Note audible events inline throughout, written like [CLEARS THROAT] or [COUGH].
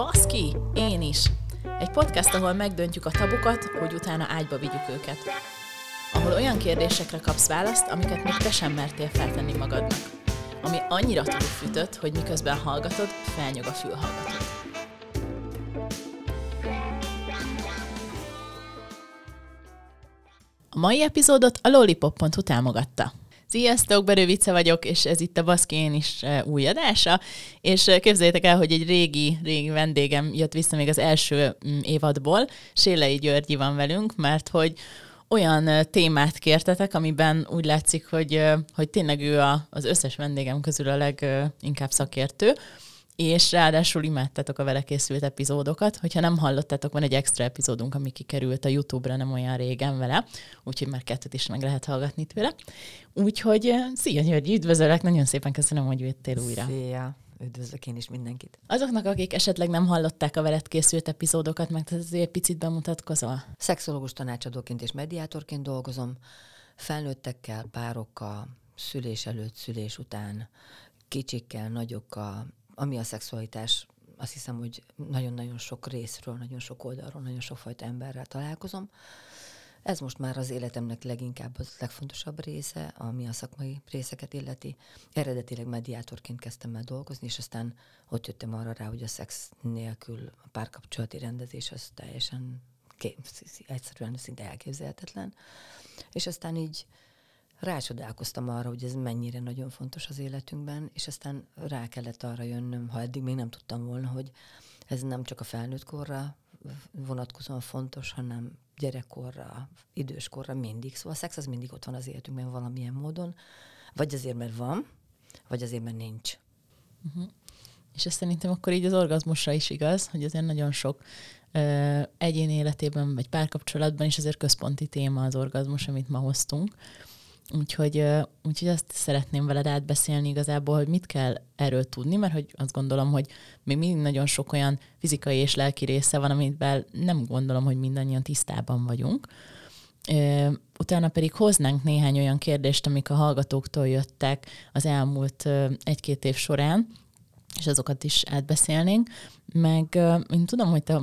Baszki, én is! Egy podcast, ahol megdöntjük a tabukat, hogy utána ágyba vigyük őket. Ahol olyan kérdésekre kapsz választ, amiket még te sem mertél feltenni magadnak. Ami annyira túlfűtött, hogy miközben hallgatod, felnyog a fülhallgatód. A mai epizódot a lollipop.hu támogatta. Sziasztok, Berő vagyok, és ez itt a Baszki én is új adása, és képzeljétek el, hogy egy régi, régi vendégem jött vissza még az első mm, évadból, Sélei Györgyi van velünk, mert hogy olyan témát kértetek, amiben úgy látszik, hogy, hogy tényleg ő a, az összes vendégem közül a leginkább szakértő, és ráadásul imádtatok a vele készült epizódokat. Hogyha nem hallottátok, van egy extra epizódunk, ami kikerült a YouTube-ra nem olyan régen vele, úgyhogy már kettőt is meg lehet hallgatni tőle. Úgyhogy szia György, üdvözöllek, nagyon szépen köszönöm, hogy jöttél újra. Szia! Üdvözlök én is mindenkit. Azoknak, akik esetleg nem hallották a veled készült epizódokat, meg azért picit bemutatkozol? Szexológus tanácsadóként és mediátorként dolgozom, felnőttekkel, párokkal, szülés előtt, szülés után, kicsikkel, nagyokkal, ami a szexualitás, azt hiszem, hogy nagyon-nagyon sok részről, nagyon sok oldalról, nagyon sokfajta emberrel találkozom. Ez most már az életemnek leginkább az legfontosabb része, ami a szakmai részeket illeti. Eredetileg mediátorként kezdtem el dolgozni, és aztán ott jöttem arra rá, hogy a szex nélkül a párkapcsolati rendezés az teljesen egyszerűen szinte elképzelhetetlen. És aztán így rácsodálkoztam arra, hogy ez mennyire nagyon fontos az életünkben, és aztán rá kellett arra jönnöm, ha eddig még nem tudtam volna, hogy ez nem csak a felnőtt korra vonatkozóan fontos, hanem gyerekkorra, időskorra mindig. Szóval a szex az mindig ott van az életünkben valamilyen módon, vagy azért, mert van, vagy azért, mert nincs. Uh-huh. És ez szerintem akkor így az orgazmusra is igaz, hogy azért nagyon sok ö, egyén életében, vagy párkapcsolatban is azért központi téma az orgazmus, amit ma hoztunk. Úgyhogy, úgyhogy azt szeretném veled átbeszélni igazából, hogy mit kell erről tudni, mert hogy azt gondolom, hogy még mindig nagyon sok olyan fizikai és lelki része van, amivel nem gondolom, hogy mindannyian tisztában vagyunk. Utána pedig hoznánk néhány olyan kérdést, amik a hallgatóktól jöttek az elmúlt egy-két év során, és azokat is átbeszélnénk. Meg én tudom, hogy te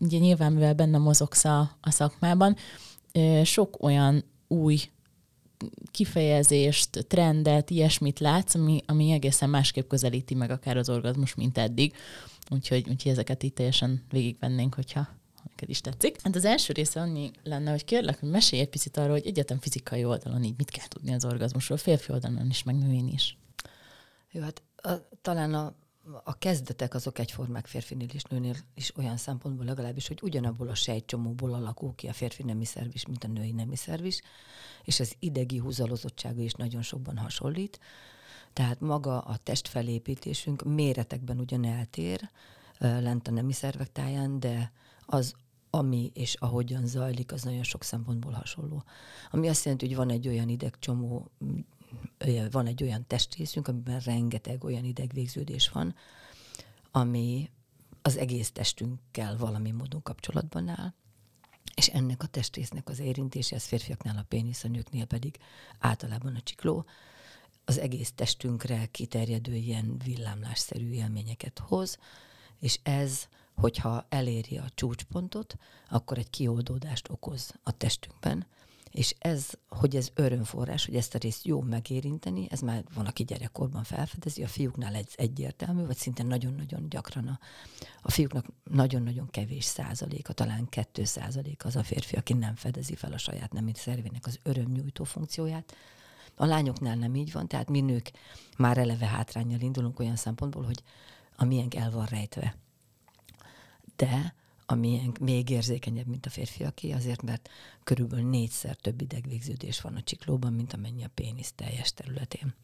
ugye nyilván, mivel benne mozogsz a, a szakmában, sok olyan új kifejezést, trendet, ilyesmit látsz, ami, ami egészen másképp közelíti meg akár az orgazmus, mint eddig. Úgyhogy, úgyhogy ezeket itt teljesen végigvennénk, hogyha neked is tetszik. Hát az első része annyi lenne, hogy kérlek, hogy mesélj egy picit arról, hogy egyetem fizikai oldalon így mit kell tudni az orgazmusról, férfi oldalon is, meg nőin is. Jó, hát a, talán a a kezdetek azok egyformák férfinél és nőnél is olyan szempontból legalábbis, hogy ugyanabból a sejtcsomóból alakul ki a férfi nemi szervis, mint a női nemi szervis, és az idegi húzalozottsága is nagyon sokban hasonlít. Tehát maga a testfelépítésünk méretekben ugyan eltér lent a nemi szervek táján, de az ami és ahogyan zajlik, az nagyon sok szempontból hasonló. Ami azt jelenti, hogy van egy olyan idegcsomó, van egy olyan testrészünk, amiben rengeteg olyan idegvégződés van, ami az egész testünkkel valami módon kapcsolatban áll, és ennek a testrésznek az érintése, ez férfiaknál a pénisz, a nőknél pedig általában a csikló, az egész testünkre kiterjedő ilyen villámlásszerű élményeket hoz, és ez, hogyha eléri a csúcspontot, akkor egy kioldódást okoz a testünkben, és ez, hogy ez örömforrás, hogy ezt a részt jó megérinteni, ez már van, aki gyerekkorban felfedezi, a fiúknál egy egyértelmű, vagy szinte nagyon-nagyon gyakran a, a fiúknak nagyon-nagyon kevés százaléka, talán kettő százalék az a férfi, aki nem fedezi fel a saját nemét szervének az örömnyújtó funkcióját. A lányoknál nem így van, tehát mi nők már eleve hátrányjal indulunk olyan szempontból, hogy a miénk el van rejtve. De amilyen még érzékenyebb, mint a férfiaké, azért, mert körülbelül négyszer több idegvégződés van a csiklóban, mint amennyi a pénisz teljes területén.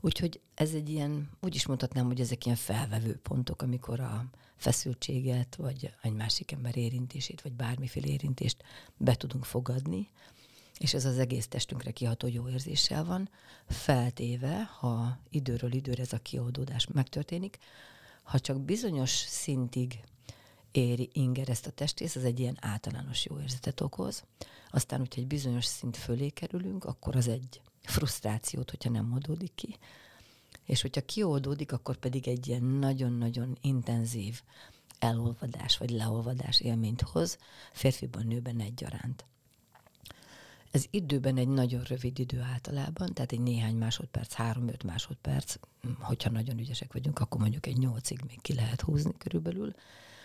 Úgyhogy ez egy ilyen, úgy is mondhatnám, hogy ezek ilyen felvevő pontok, amikor a feszültséget, vagy egy másik ember érintését, vagy bármiféle érintést be tudunk fogadni, és ez az egész testünkre kiható jó érzéssel van, feltéve, ha időről időre ez a kioldódás megtörténik, ha csak bizonyos szintig éri inger ezt a testrész, az egy ilyen általános jó érzetet okoz. Aztán, hogyha egy bizonyos szint fölé kerülünk, akkor az egy frusztrációt, hogyha nem oldódik ki. És hogyha kioldódik, akkor pedig egy ilyen nagyon-nagyon intenzív elolvadás vagy leolvadás élményt hoz, férfiban, nőben egyaránt. Ez időben egy nagyon rövid idő általában, tehát egy néhány másodperc, három-öt másodperc, hogyha nagyon ügyesek vagyunk, akkor mondjuk egy nyolcig még ki lehet húzni körülbelül,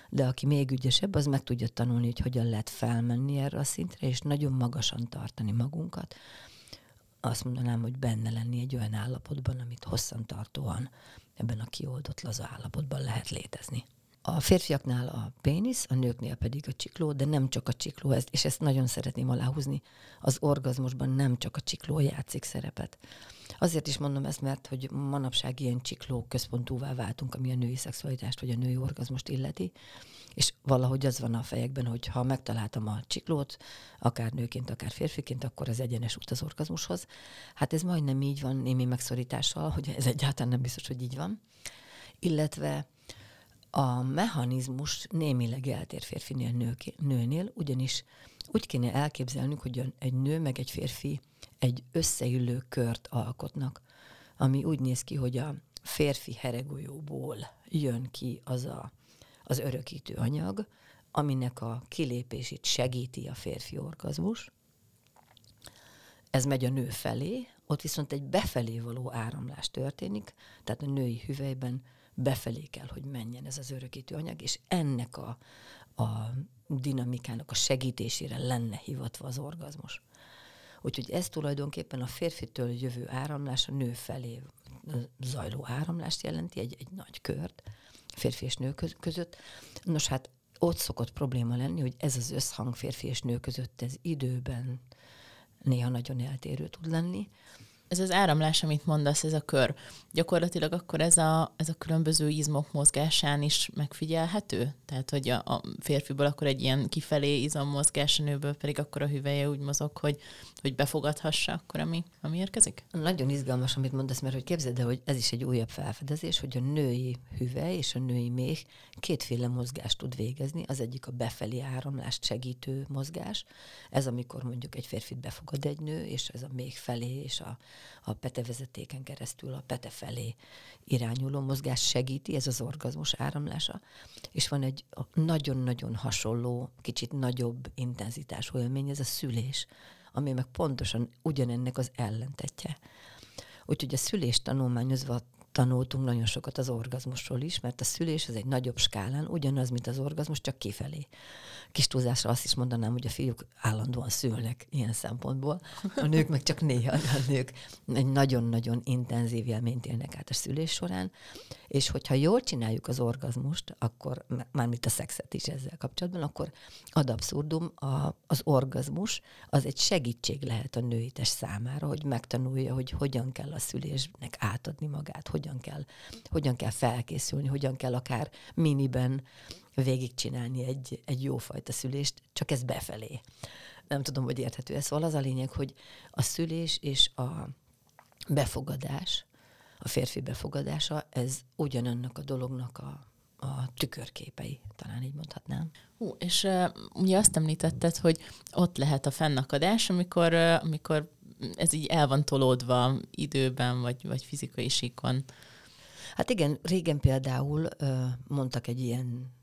de aki még ügyesebb, az meg tudja tanulni, hogy hogyan lehet felmenni erre a szintre, és nagyon magasan tartani magunkat. Azt mondanám, hogy benne lenni egy olyan állapotban, amit hosszantartóan ebben a kioldott laza állapotban lehet létezni. A férfiaknál a pénisz, a nőknél pedig a csikló, de nem csak a csikló, és ezt nagyon szeretném aláhúzni, az orgazmusban nem csak a csikló játszik szerepet. Azért is mondom ezt, mert hogy manapság ilyen csikló központúvá váltunk, ami a női szexualitást vagy a női orgazmust illeti, és valahogy az van a fejekben, hogy ha megtaláltam a csiklót, akár nőként, akár férfiként, akkor az egyenes út az orgazmushoz. Hát ez majdnem így van némi megszorítással, hogy ez egyáltalán nem biztos, hogy így van. Illetve a mechanizmus némileg eltér férfinél, nőké, nőnél, ugyanis úgy kéne elképzelnünk, hogy egy nő meg egy férfi egy összeillő kört alkotnak, ami úgy néz ki, hogy a férfi heregolyóból jön ki az a, az örökítő anyag, aminek a kilépését segíti a férfi orgazmus. Ez megy a nő felé, ott viszont egy befelé való áramlás történik, tehát a női hüvelyben befelé kell, hogy menjen ez az örökítő anyag, és ennek a, a dinamikának a segítésére lenne hivatva az orgazmus. Úgyhogy ez tulajdonképpen a férfitől jövő áramlás a nő felé zajló áramlást jelenti, egy, egy nagy kört férfi és nő között. Nos, hát ott szokott probléma lenni, hogy ez az összhang férfi és nő között ez időben néha nagyon eltérő tud lenni, ez az áramlás, amit mondasz, ez a kör, gyakorlatilag akkor ez a, ez a különböző izmok mozgásán is megfigyelhető? Tehát, hogy a, a férfiból akkor egy ilyen kifelé izommozgás, a nőből pedig akkor a hüvelye úgy mozog, hogy, hogy befogadhassa akkor, ami, ami érkezik? Nagyon izgalmas, amit mondasz, mert hogy képzeld el, hogy ez is egy újabb felfedezés, hogy a női hüvely és a női méh kétféle mozgást tud végezni. Az egyik a befelé áramlást segítő mozgás. Ez amikor mondjuk egy férfit befogad egy nő, és ez a méh felé és a a petevezetéken keresztül a pete felé irányuló mozgás segíti, ez az orgazmus áramlása, és van egy nagyon-nagyon hasonló, kicsit nagyobb intenzitású élmény, ez a szülés, ami meg pontosan ugyanennek az ellentetje. Úgyhogy a szülést tanulmányozva tanultunk nagyon sokat az orgazmusról is, mert a szülés az egy nagyobb skálán ugyanaz, mint az orgazmus, csak kifelé. Kis túlzásra azt is mondanám, hogy a fiúk állandóan szülnek ilyen szempontból, a nők meg csak néha, a nők egy nagyon-nagyon intenzív élményt élnek át a szülés során, és hogyha jól csináljuk az orgazmust, akkor, mármint a szexet is ezzel kapcsolatban, akkor ad abszurdum, a, az orgazmus az egy segítség lehet a női test számára, hogy megtanulja, hogy hogyan kell a szülésnek átadni magát, hogyan kell, hogyan kell felkészülni, hogyan kell akár miniben végigcsinálni egy, egy jófajta szülést, csak ez befelé. Nem tudom, hogy érthető ez. Szóval az a lényeg, hogy a szülés és a befogadás, a férfi befogadása, ez ugyanannak a dolognak a, a tükörképei, talán így mondhatnám. Hú, és uh, ugye azt említetted, hogy ott lehet a fennakadás, amikor, uh, amikor ez így el van tolódva időben, vagy, vagy fizikai síkon. Hát igen, régen például mondtak egy ilyen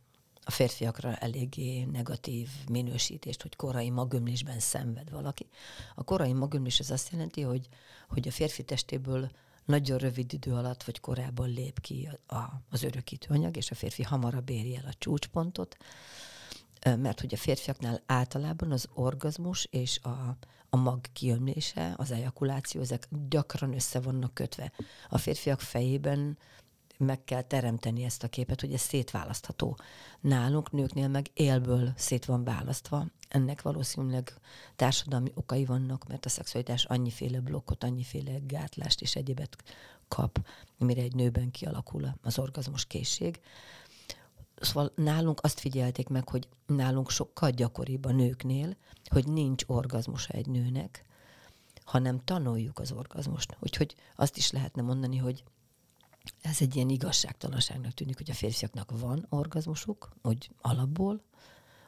a férfiakra eléggé negatív minősítést, hogy korai magömlésben szenved valaki. A korai magömlés az azt jelenti, hogy, hogy a férfi testéből nagyon rövid idő alatt vagy korábban lép ki a, a, az örökítő anyag, és a férfi hamarabb éri el a csúcspontot, mert hogy a férfiaknál általában az orgazmus és a, a mag kiömlése, az ejakuláció, ezek gyakran össze vannak kötve. A férfiak fejében meg kell teremteni ezt a képet, hogy ez szétválasztható. Nálunk, nőknél meg élből szét van választva. Ennek valószínűleg társadalmi okai vannak, mert a szexualitás annyiféle blokkot, annyiféle gátlást és egyébet kap, mire egy nőben kialakul az orgazmus készség. Szóval nálunk azt figyelték meg, hogy nálunk sokkal gyakoribb a nőknél, hogy nincs orgazmusa egy nőnek, hanem tanuljuk az orgazmust. Úgyhogy azt is lehetne mondani, hogy ez egy ilyen igazságtalanságnak tűnik, hogy a férfiaknak van orgazmusuk, hogy alapból,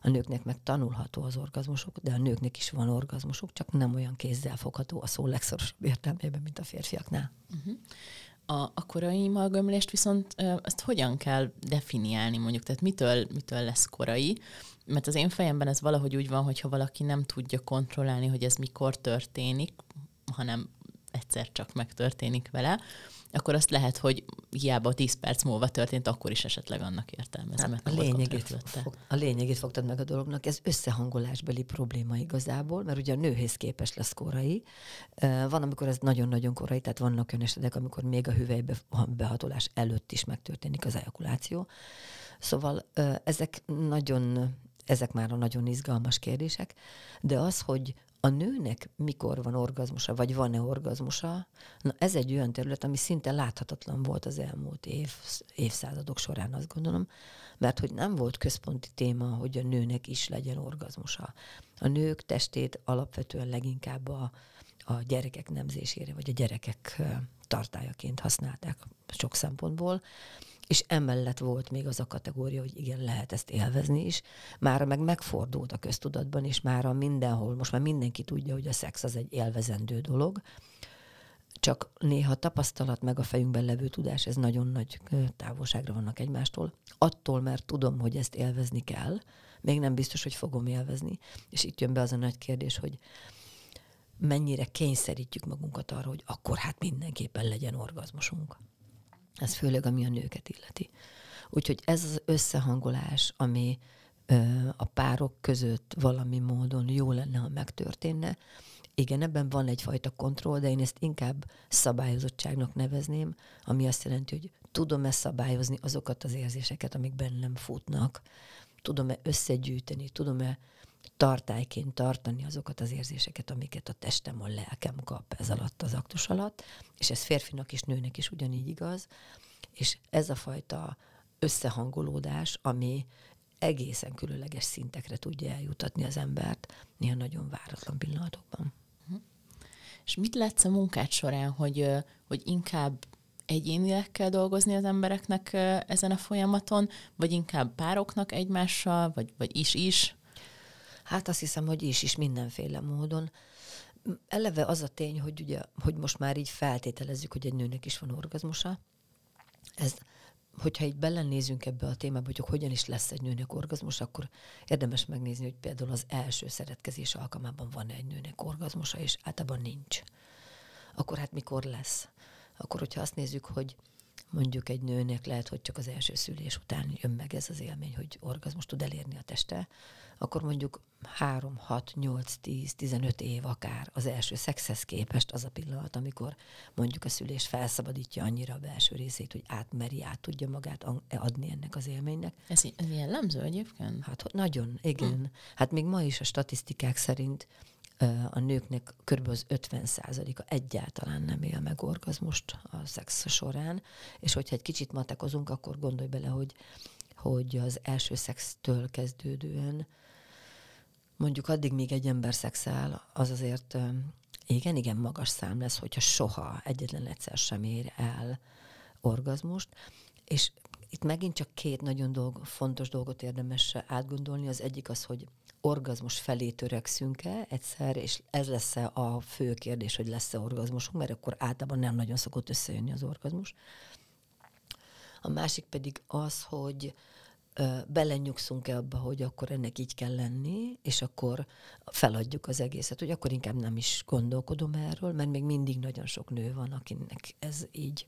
a nőknek meg tanulható az orgazmusuk, de a nőknek is van orgazmusuk, csak nem olyan kézzel fogható a szó legszorosabb értelmében, mint a férfiaknál. Uh-huh. A, a korai imalgömlést viszont ezt hogyan kell definiálni mondjuk? Tehát mitől, mitől lesz korai? Mert az én fejemben ez valahogy úgy van, hogyha valaki nem tudja kontrollálni, hogy ez mikor történik, hanem egyszer csak megtörténik vele, akkor azt lehet, hogy hiába 10 perc múlva történt, akkor is esetleg annak értelmezem. Hát, a, lényegét, fog, a lényegét fogtad meg a dolognak. Ez összehangolásbeli probléma igazából, mert ugye a nőhez képes lesz korai. Van, amikor ez nagyon-nagyon korai, tehát vannak olyan esetek, amikor még a hüvelybehatolás előtt is megtörténik az ejakuláció. Szóval ezek nagyon ezek már a nagyon izgalmas kérdések, de az, hogy a nőnek mikor van orgazmusa, vagy van-e orgazmusa, na ez egy olyan terület, ami szinte láthatatlan volt az elmúlt év, évszázadok során, azt gondolom, mert hogy nem volt központi téma, hogy a nőnek is legyen orgazmusa. A nők testét alapvetően leginkább a, a gyerekek nemzésére, vagy a gyerekek tartájaként használták sok szempontból, és emellett volt még az a kategória, hogy igen, lehet ezt élvezni is. Már meg megfordult a köztudatban, és már mindenhol, most már mindenki tudja, hogy a szex az egy élvezendő dolog, csak néha tapasztalat meg a fejünkben levő tudás, ez nagyon nagy távolságra vannak egymástól. Attól, mert tudom, hogy ezt élvezni kell, még nem biztos, hogy fogom élvezni. És itt jön be az a nagy kérdés, hogy mennyire kényszerítjük magunkat arra, hogy akkor hát mindenképpen legyen orgazmusunk. Ez főleg, ami a nőket illeti. Úgyhogy ez az összehangolás, ami ö, a párok között valami módon jó lenne, ha megtörténne, igen, ebben van egyfajta kontroll, de én ezt inkább szabályozottságnak nevezném, ami azt jelenti, hogy tudom-e szabályozni azokat az érzéseket, amik bennem futnak, tudom-e összegyűjteni, tudom-e tartályként tartani azokat az érzéseket, amiket a testem, a lelkem kap ez alatt, az aktus alatt, és ez férfinak és nőnek is ugyanígy igaz, és ez a fajta összehangolódás, ami egészen különleges szintekre tudja eljutatni az embert, néha nagyon váratlan pillanatokban. És mit látsz a munkát során, hogy, hogy inkább egyénileg kell dolgozni az embereknek ezen a folyamaton, vagy inkább pároknak egymással, vagy, vagy is-is? Hát azt hiszem, hogy is is mindenféle módon. Eleve az a tény, hogy ugye, hogy most már így feltételezzük, hogy egy nőnek is van orgazmusa. Ez, hogyha így belenézünk ebbe a témába, hogy hogyan is lesz egy nőnek orgazmus, akkor érdemes megnézni, hogy például az első szeretkezés alkalmában van egy nőnek orgazmusa, és általában nincs. Akkor hát mikor lesz? Akkor, hogyha azt nézzük, hogy mondjuk egy nőnek lehet, hogy csak az első szülés után jön meg ez az élmény, hogy orgazmus tud elérni a teste, akkor mondjuk 3, 6, 8, 10, 15 év akár az első szexhez képest az a pillanat, amikor mondjuk a szülés felszabadítja annyira a belső részét, hogy átmeri, át tudja magát adni ennek az élménynek. Ez, ez jellemző egyébként? Hát nagyon, igen. Hm. Hát még ma is a statisztikák szerint a nőknek kb. az 50%-a egyáltalán nem él meg orgazmust a szex során, és hogyha egy kicsit matekozunk, akkor gondolj bele, hogy, hogy az első szextől kezdődően mondjuk addig, míg egy ember szexel, az azért igen, igen magas szám lesz, hogyha soha egyetlen egyszer sem ér el orgazmust, és itt megint csak két nagyon dolg, fontos dolgot érdemes átgondolni. Az egyik az, hogy orgazmus felé törekszünk-e egyszer, és ez lesz a fő kérdés, hogy lesz-e orgazmusunk, mert akkor általában nem nagyon szokott összejönni az orgazmus. A másik pedig az, hogy belenyugszunk-e abba, hogy akkor ennek így kell lenni, és akkor feladjuk az egészet, hogy akkor inkább nem is gondolkodom erről, mert még mindig nagyon sok nő van, akinek ez így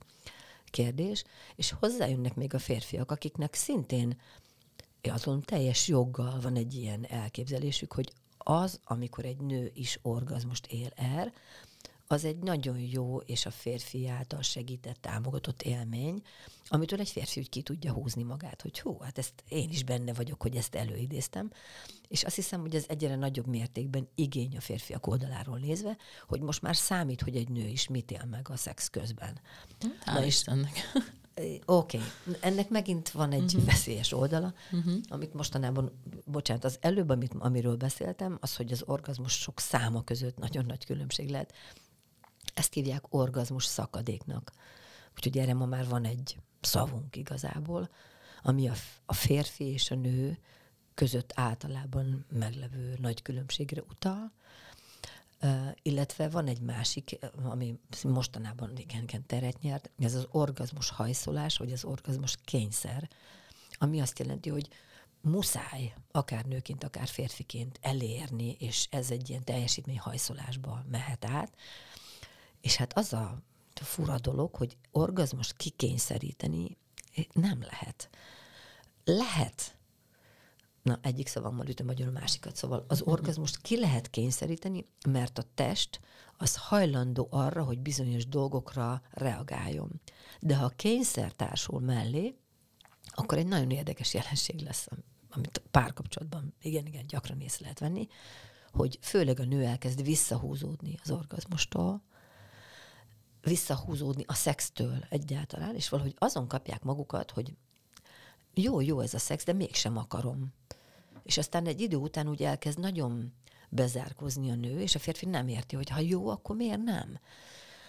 kérdés, és hozzájönnek még a férfiak, akiknek szintén azon teljes joggal van egy ilyen elképzelésük, hogy az, amikor egy nő is orgazmust él el, az egy nagyon jó és a férfi által segített, támogatott élmény, amitől egy férfi úgy ki tudja húzni magát, hogy hú, hát ezt én is benne vagyok, hogy ezt előidéztem. És azt hiszem, hogy ez egyre nagyobb mértékben igény a férfiak oldaláról nézve, hogy most már számít, hogy egy nő is mit él meg a szex közben. Hál' Na Istennek. Oké, okay. ennek megint van egy uh-huh. veszélyes oldala, uh-huh. amit mostanában, bocsánat, az előbb, amit, amiről beszéltem, az, hogy az orgazmus sok száma között nagyon nagy különbség lehet. Ezt hívják orgazmus szakadéknak. Úgyhogy erre ma már van egy szavunk igazából, ami a, a férfi és a nő között általában meglevő nagy különbségre utal. Illetve van egy másik, ami mostanában igen, igen teret nyert, ez az orgazmus hajszolás, vagy az orgazmus kényszer, ami azt jelenti, hogy muszáj, akár nőként, akár férfiként elérni, és ez egy ilyen teljesítmény hajszolásba mehet át. És hát az a fura dolog, hogy orgazmust kikényszeríteni nem lehet. Lehet. Na, egyik szavammal ütöm magyarul a másikat. Szóval az orgazmust ki lehet kényszeríteni, mert a test az hajlandó arra, hogy bizonyos dolgokra reagáljon. De ha kényszer társul mellé, akkor egy nagyon érdekes jelenség lesz, amit párkapcsolatban igen-igen gyakran észre lehet venni, hogy főleg a nő elkezd visszahúzódni az orgazmustól, visszahúzódni a szextől egyáltalán, és valahogy azon kapják magukat, hogy jó, jó ez a szex, de mégsem akarom. És aztán egy idő után úgy elkezd nagyon bezárkozni a nő, és a férfi nem érti, hogy ha jó, akkor miért nem?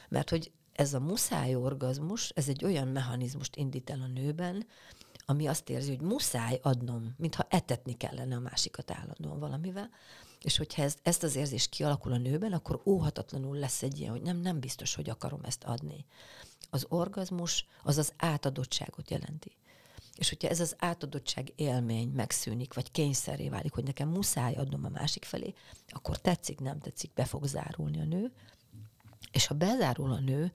Mert hogy ez a muszáj orgazmus, ez egy olyan mechanizmust indít el a nőben, ami azt érzi, hogy muszáj adnom, mintha etetni kellene a másikat állandóan valamivel, és hogyha ez, ezt az érzést kialakul a nőben, akkor óhatatlanul lesz egy ilyen, hogy nem, nem biztos, hogy akarom ezt adni. Az orgazmus az az átadottságot jelenti. És hogyha ez az átadottság élmény megszűnik, vagy kényszeré válik, hogy nekem muszáj adnom a másik felé, akkor tetszik, nem tetszik, be fog zárulni a nő. És ha bezárul a nő,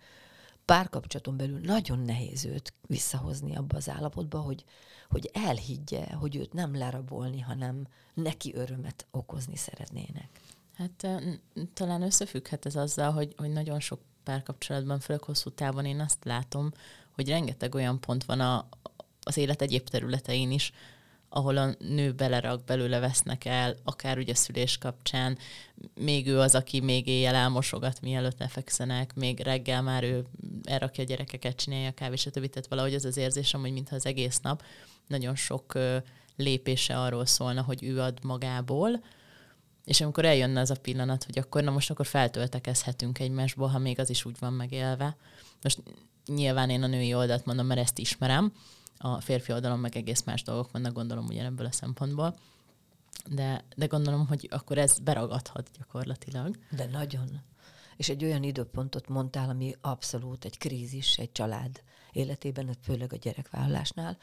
párkapcsolaton belül nagyon nehéz őt visszahozni abba az állapotba, hogy, hogy elhiggye, hogy őt nem lerabolni, hanem neki örömet okozni szeretnének. Hát talán összefügghet ez azzal, hogy, hogy nagyon sok párkapcsolatban, főleg hosszú távon én azt látom, hogy rengeteg olyan pont van a, az élet egyéb területein is, ahol a nő belerak, belőle vesznek el, akár ugye szülés kapcsán, még ő az, aki még éjjel elmosogat, mielőtt lefekszenek, még reggel már ő elrakja a gyerekeket, csinálja a kávét, stb. Tehát valahogy az az érzésem, hogy mintha az egész nap nagyon sok lépése arról szólna, hogy ő ad magából, és amikor eljönne az a pillanat, hogy akkor na most akkor feltöltekezhetünk egymásból, ha még az is úgy van megélve. Most nyilván én a női oldalt mondom, mert ezt ismerem, a férfi oldalon meg egész más dolgok vannak, gondolom ugyanebből a szempontból. De, de gondolom, hogy akkor ez beragadhat gyakorlatilag. De nagyon. És egy olyan időpontot mondtál, ami abszolút egy krízis egy család életében, főleg a gyerekvállalásnál.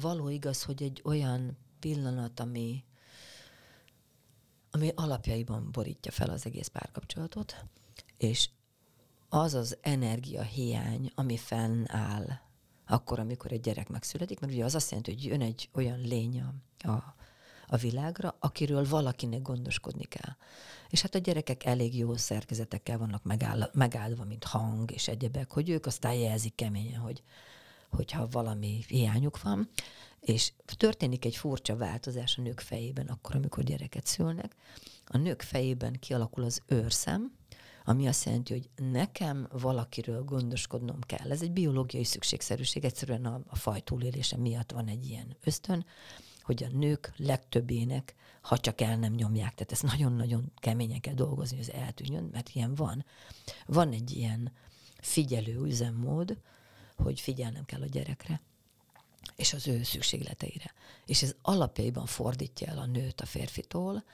Való igaz, hogy egy olyan pillanat, ami, ami alapjaiban borítja fel az egész párkapcsolatot, és az az energiahiány, ami fennáll akkor, amikor egy gyerek megszületik, mert ugye az azt jelenti, hogy jön egy olyan lény a, a, a világra, akiről valakinek gondoskodni kell. És hát a gyerekek elég jó szerkezetekkel vannak megáll, megáldva, mint hang és egyebek, hogy ők aztán jelzik keményen, hogy hogyha valami hiányuk van, és történik egy furcsa változás a nők fejében akkor, amikor gyereket szülnek. A nők fejében kialakul az őrszem, ami azt jelenti, hogy nekem valakiről gondoskodnom kell. Ez egy biológiai szükségszerűség, egyszerűen a, a faj túlélése miatt van egy ilyen ösztön, hogy a nők legtöbbének, ha csak el nem nyomják, tehát ezt nagyon-nagyon keményen kell dolgozni, hogy ez eltűnjön, mert ilyen van. Van egy ilyen figyelő üzemmód, hogy figyelnem kell a gyerekre, és az ő szükségleteire. És ez alapjaiban fordítja el a nőt a férfitól,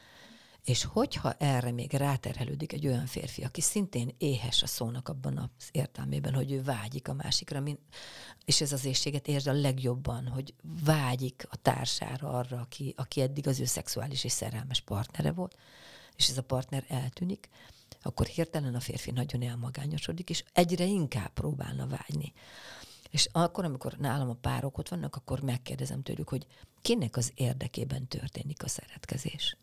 és hogyha erre még ráterhelődik egy olyan férfi, aki szintén éhes a szónak abban az értelmében, hogy ő vágyik a másikra, és ez az éjséget érzi a legjobban, hogy vágyik a társára arra, aki, aki eddig az ő szexuális és szerelmes partnere volt, és ez a partner eltűnik, akkor hirtelen a férfi nagyon elmagányosodik, és egyre inkább próbálna vágyni. És akkor, amikor nálam a párok ott vannak, akkor megkérdezem tőlük, hogy kinek az érdekében történik a szeretkezés.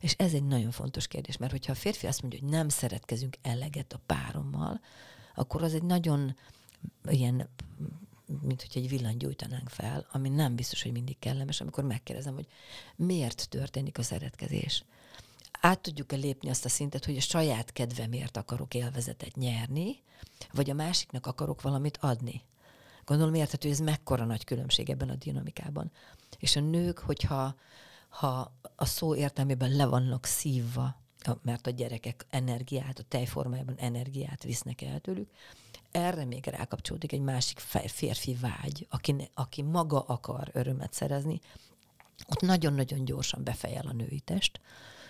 És ez egy nagyon fontos kérdés, mert hogyha a férfi azt mondja, hogy nem szeretkezünk eleget a párommal, akkor az egy nagyon ilyen, mint hogy egy villany gyújtanánk fel, ami nem biztos, hogy mindig kellemes, amikor megkérdezem, hogy miért történik a szeretkezés. Át tudjuk-e lépni azt a szintet, hogy a saját kedvemért akarok élvezetet nyerni, vagy a másiknak akarok valamit adni. Gondolom érthető, hogy ez mekkora nagy különbség ebben a dinamikában. És a nők, hogyha ha a szó értelmében le vannak szívva, mert a gyerekek energiát, a tejformájában energiát visznek el tőlük, erre még rákapcsolódik egy másik férfi vágy, aki, aki maga akar örömet szerezni, ott nagyon-nagyon gyorsan befejel a női test,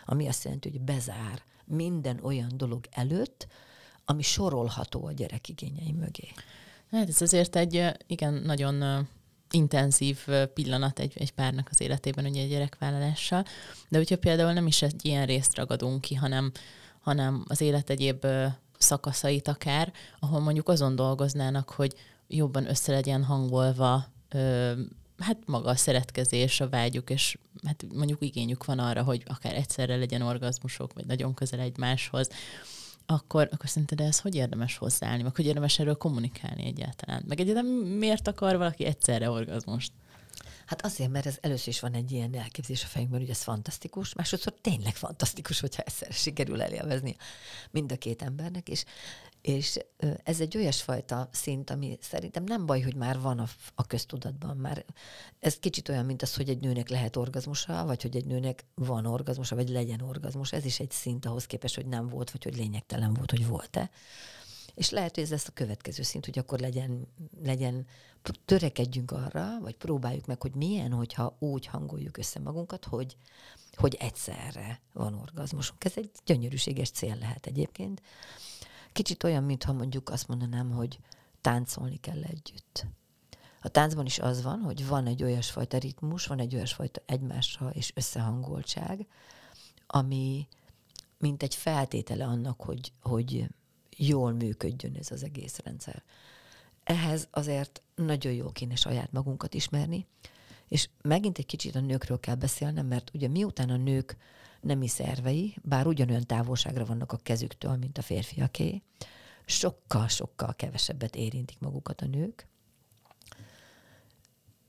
ami azt jelenti, hogy bezár, minden olyan dolog előtt, ami sorolható a gyerek igényei mögé. Hát ez azért egy igen nagyon intenzív pillanat egy, egy párnak az életében, ugye egy gyerekvállalással. De hogyha például nem is egy ilyen részt ragadunk ki, hanem, hanem az élet egyéb szakaszait akár, ahol mondjuk azon dolgoznának, hogy jobban össze legyen hangolva hát maga a szeretkezés, a vágyuk, és hát mondjuk igényük van arra, hogy akár egyszerre legyen orgazmusok, vagy nagyon közel egymáshoz, akkor, akkor szerinted ez hogy érdemes hozzáállni, meg hogy érdemes erről kommunikálni egyáltalán? Meg egyáltalán miért akar valaki egyszerre orgazmust? Hát azért, mert ez először is van egy ilyen elképzelés a fejünkben, hogy ez fantasztikus, másodszor tényleg fantasztikus, hogyha egyszer sikerül elélvezni mind a két embernek, és és ez egy olyasfajta szint, ami szerintem nem baj, hogy már van a, a köztudatban. Már ez kicsit olyan, mint az, hogy egy nőnek lehet orgazmusa, vagy hogy egy nőnek van orgazmusa, vagy legyen orgazmus. Ez is egy szint ahhoz képest, hogy nem volt, vagy hogy lényegtelen volt, hogy volt-e. És lehet, hogy ez lesz a következő szint, hogy akkor legyen, legyen, törekedjünk arra, vagy próbáljuk meg, hogy milyen, hogyha úgy hangoljuk össze magunkat, hogy, hogy egyszerre van orgazmusunk. Ez egy gyönyörűséges cél lehet egyébként. Kicsit olyan, mintha mondjuk azt mondanám, hogy táncolni kell együtt. A táncban is az van, hogy van egy olyasfajta ritmus, van egy olyasfajta egymásra és összehangoltság, ami mint egy feltétele annak, hogy, hogy jól működjön ez az egész rendszer. Ehhez azért nagyon jó kéne saját magunkat ismerni, és megint egy kicsit a nőkről kell beszélnem, mert ugye miután a nők nemi szervei, bár ugyanolyan távolságra vannak a kezüktől, mint a férfiaké, sokkal-sokkal kevesebbet érintik magukat a nők.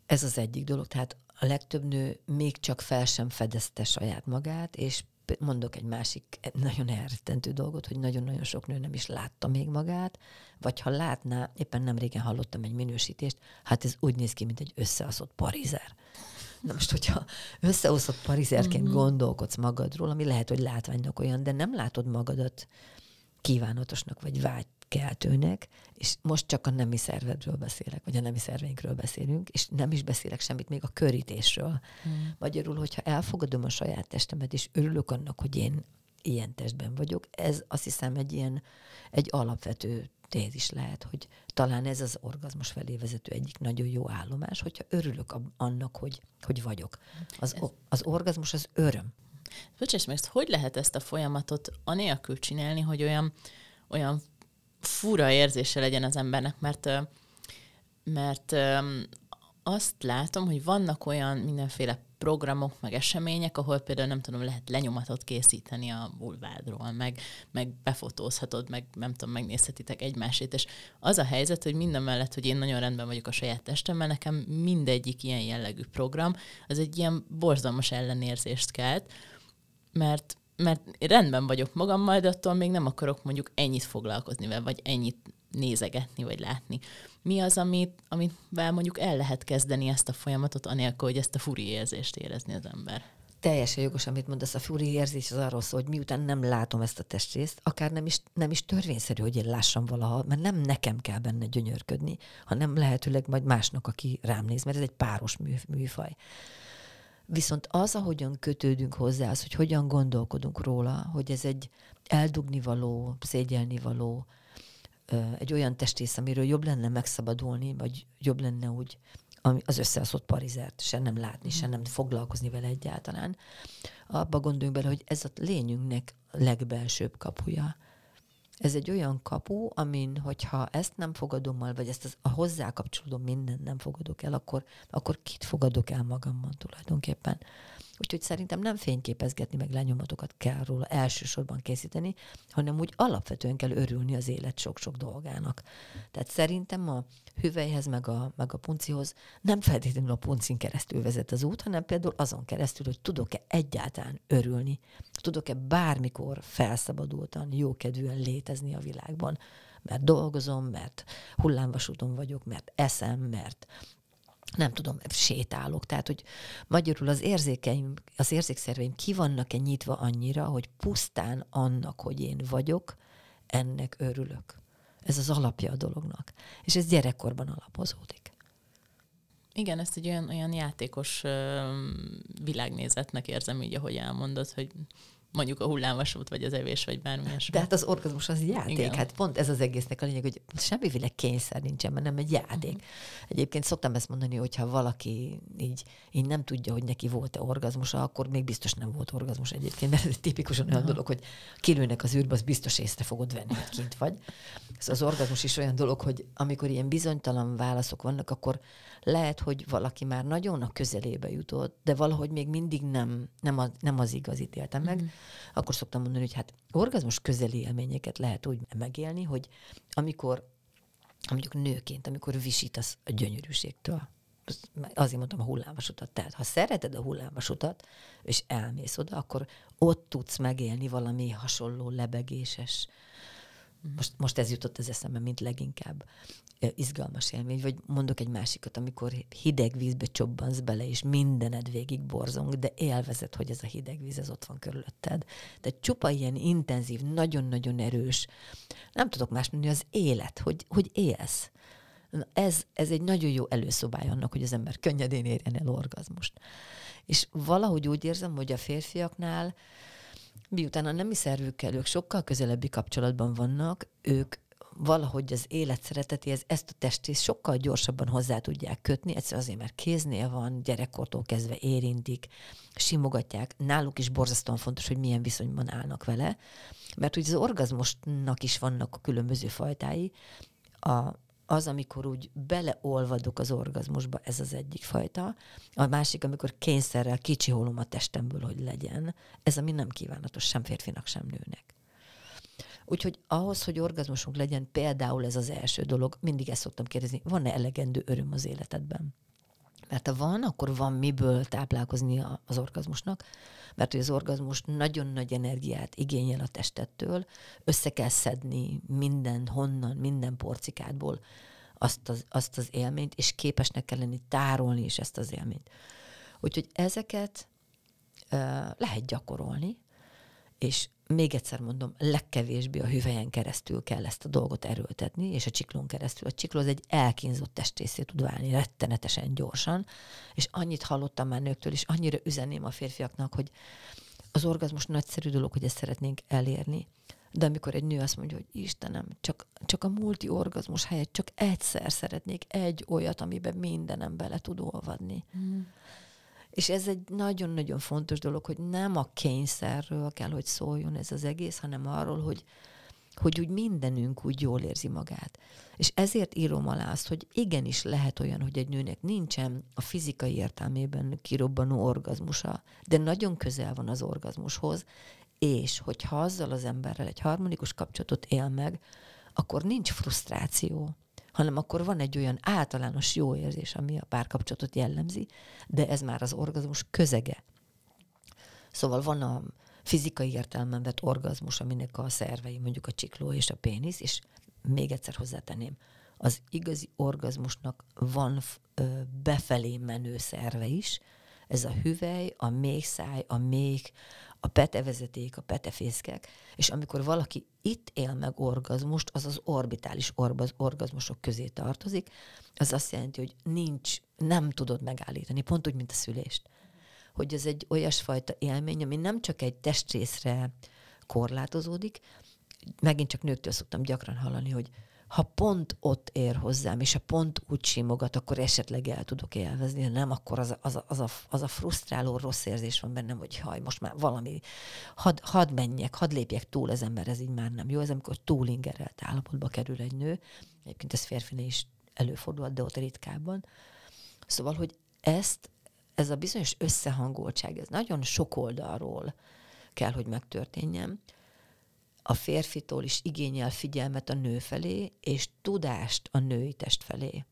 Ez az egyik dolog, tehát a legtöbb nő még csak fel sem fedezte saját magát, és mondok egy másik nagyon elrettentő dolgot, hogy nagyon-nagyon sok nő nem is látta még magát, vagy ha látná, éppen nem régen hallottam egy minősítést, hát ez úgy néz ki, mint egy összeaszott parizer. Na most, hogyha összeosztott parizerként mm-hmm. gondolkodsz magadról, ami lehet, hogy látványnak olyan, de nem látod magadat kívánatosnak vagy vágykeltőnek, és most csak a nemi szervedről beszélek, vagy a nemi szerveinkről beszélünk, és nem is beszélek semmit még a körítésről. Mm. Magyarul, hogyha elfogadom a saját testemet, és örülök annak, hogy én ilyen testben vagyok, ez azt hiszem egy ilyen, egy alapvető tézis lehet, hogy talán ez az orgazmus felé vezető egyik nagyon jó állomás, hogyha örülök annak, hogy, hogy vagyok. Az, az orgazmus az öröm. Bocsáss meg, hogy lehet ezt a folyamatot anélkül csinálni, hogy olyan, olyan fura érzése legyen az embernek, mert mert azt látom, hogy vannak olyan mindenféle programok, meg események, ahol például nem tudom, lehet lenyomatot készíteni a vulvádról, meg, meg befotózhatod, meg nem tudom, megnézhetitek egymásét, és az a helyzet, hogy minden mellett, hogy én nagyon rendben vagyok a saját testemmel, nekem mindegyik ilyen jellegű program, az egy ilyen borzalmas ellenérzést kelt, mert mert rendben vagyok magammal, de attól még nem akarok mondjuk ennyit foglalkozni vele, vagy ennyit nézegetni, vagy látni. Mi az, amit, amivel mondjuk el lehet kezdeni ezt a folyamatot, anélkül, hogy ezt a furi érzést érezni az ember? Teljesen jogos, amit mondasz, a furi érzés az arról szól, hogy miután nem látom ezt a testrészt, akár nem is, nem is törvényszerű, hogy én lássam valaha, mert nem nekem kell benne gyönyörködni, hanem lehetőleg majd másnak, aki rám néz, mert ez egy páros mű, műfaj. Viszont az, ahogyan kötődünk hozzá, az, hogy hogyan gondolkodunk róla, hogy ez egy eldugni való, szégyelni való, egy olyan testész, amiről jobb lenne megszabadulni, vagy jobb lenne úgy az összeaszott parizert se nem látni, se nem foglalkozni vele egyáltalán. Abba gondoljunk bele, hogy ez a lényünknek legbelsőbb kapuja. Ez egy olyan kapu, amin, hogyha ezt nem fogadom el, vagy ezt az, a hozzá kapcsolódó mindent nem fogadok el, akkor, akkor kit fogadok el magamban tulajdonképpen. Úgyhogy szerintem nem fényképezgetni, meg lenyomatokat kell róla elsősorban készíteni, hanem úgy alapvetően kell örülni az élet sok-sok dolgának. Tehát szerintem a hüvelyhez, meg a, meg a puncihoz nem feltétlenül a puncin keresztül vezet az út, hanem például azon keresztül, hogy tudok-e egyáltalán örülni, tudok-e bármikor felszabadultan, jókedvűen létezni a világban mert dolgozom, mert hullámvasúton vagyok, mert eszem, mert nem tudom, sétálok. Tehát, hogy magyarul az érzékeim, az érzékszerveim ki vannak-e nyitva annyira, hogy pusztán annak, hogy én vagyok, ennek örülök. Ez az alapja a dolognak. És ez gyerekkorban alapozódik. Igen, ezt egy olyan, olyan játékos világnézetnek érzem így, ahogy elmondod, hogy mondjuk a hullámvasút, vagy az evés, vagy bármi De hát az orgazmus az játék. Igen. Hát pont ez az egésznek a lényeg, hogy semmiféle kényszer nincsen, mert nem egy játék. Uh-huh. Egyébként szoktam ezt mondani, hogy ha valaki így, így nem tudja, hogy neki volt-e orgazmusa, akkor még biztos nem volt orgazmus egyébként, mert ez tipikusan olyan uh-huh. dolog, hogy kilőnek az űrbe, az biztos észre fogod venni, hogy kint vagy. Ez az orgazmus is olyan dolog, hogy amikor ilyen bizonytalan válaszok vannak, akkor lehet, hogy valaki már nagyon a közelébe jutott, de valahogy még mindig nem, nem, az, nem az igazit éltem meg, mm. Akkor szoktam mondani, hogy hát orgazmus közeli élményeket lehet úgy megélni, hogy amikor mondjuk nőként, amikor visítasz a gyönyörűségtől, azért mondtam a hullámvasutat. Tehát, ha szereted a hullámvasutat, és elmész oda, akkor ott tudsz megélni valami hasonló lebegéses, most, most ez jutott az eszembe, mint leginkább izgalmas élmény, vagy mondok egy másikat, amikor hideg vízbe csobbansz bele, és mindened végig borzong, de élvezed, hogy ez a hideg víz, ez ott van körülötted. Tehát csupa ilyen intenzív, nagyon-nagyon erős, nem tudok más mondani, az élet, hogy, hogy élsz. Ez, ez egy nagyon jó előszobája annak, hogy az ember könnyedén érjen el orgazmust. És valahogy úgy érzem, hogy a férfiaknál, miután a nemi szervükkel ők sokkal közelebbi kapcsolatban vannak, ők valahogy az élet szeretetéhez ezt a testét sokkal gyorsabban hozzá tudják kötni, egyszerűen azért, mert kéznél van, gyerekkortól kezdve érintik, simogatják. Náluk is borzasztóan fontos, hogy milyen viszonyban állnak vele, mert ugye az orgazmusnak is vannak a különböző fajtái. A, az, amikor úgy beleolvadok az orgazmusba, ez az egyik fajta. A másik, amikor kényszerrel kicsiholom a testemből, hogy legyen. Ez, ami nem kívánatos sem férfinak, sem nőnek. Úgyhogy ahhoz, hogy orgazmusunk legyen, például ez az első dolog, mindig ezt szoktam kérdezni, van-e elegendő öröm az életedben? Mert ha van, akkor van miből táplálkozni az orgazmusnak, mert hogy az orgazmus nagyon nagy energiát igényel a testettől, össze kell szedni minden honnan, minden porcikádból azt az, azt az élményt, és képesnek kell lenni tárolni is ezt az élményt. Úgyhogy ezeket uh, lehet gyakorolni, és még egyszer mondom, legkevésbé a hüvelyen keresztül kell ezt a dolgot erőltetni, és a csiklón keresztül. A csikló az egy elkínzott testrészé tud válni rettenetesen gyorsan, és annyit hallottam már nőktől, és annyira üzenném a férfiaknak, hogy az orgazmus nagyszerű dolog, hogy ezt szeretnénk elérni. De amikor egy nő azt mondja, hogy Istenem, csak, csak a multi orgazmus helyett csak egyszer szeretnék egy olyat, amiben mindenem bele tud olvadni. Mm és ez egy nagyon-nagyon fontos dolog, hogy nem a kényszerről kell, hogy szóljon ez az egész, hanem arról, hogy, hogy úgy mindenünk úgy jól érzi magát. És ezért írom alá azt, hogy igenis lehet olyan, hogy egy nőnek nincsen a fizikai értelmében kirobbanó orgazmusa, de nagyon közel van az orgazmushoz, és hogyha azzal az emberrel egy harmonikus kapcsolatot él meg, akkor nincs frusztráció, hanem akkor van egy olyan általános jó érzés, ami a párkapcsolatot jellemzi, de ez már az orgazmus közege. Szóval van a fizikai értelemben vett orgazmus, aminek a szervei, mondjuk a csikló és a pénisz, és még egyszer hozzátenném, az igazi orgazmusnak van ö, befelé menő szerve is, ez a hüvely, a méhszáj, a méh, a petevezeték, a petefészkek, és amikor valaki itt él meg orgazmust, az az orbitális orgazmusok közé tartozik, az azt jelenti, hogy nincs, nem tudod megállítani, pont úgy, mint a szülést. Hogy ez egy olyasfajta élmény, ami nem csak egy testrészre korlátozódik, megint csak nőktől szoktam gyakran hallani, hogy ha pont ott ér hozzám, és ha pont úgy simogat, akkor esetleg el tudok élvezni, ha nem, akkor az az, az, a, az a frusztráló rossz érzés van bennem, hogy haj, most már valami, had, hadd menjek, hadd lépjek túl az ember, ez így már nem jó. Ez amikor túlingerelt állapotba kerül egy nő, egyébként ez férfinél is előfordul, de ott ritkábban. Szóval, hogy ezt, ez a bizonyos összehangoltság, ez nagyon sok oldalról kell, hogy megtörténjen, a férfitól is igényel figyelmet a nő felé, és tudást a női test felé.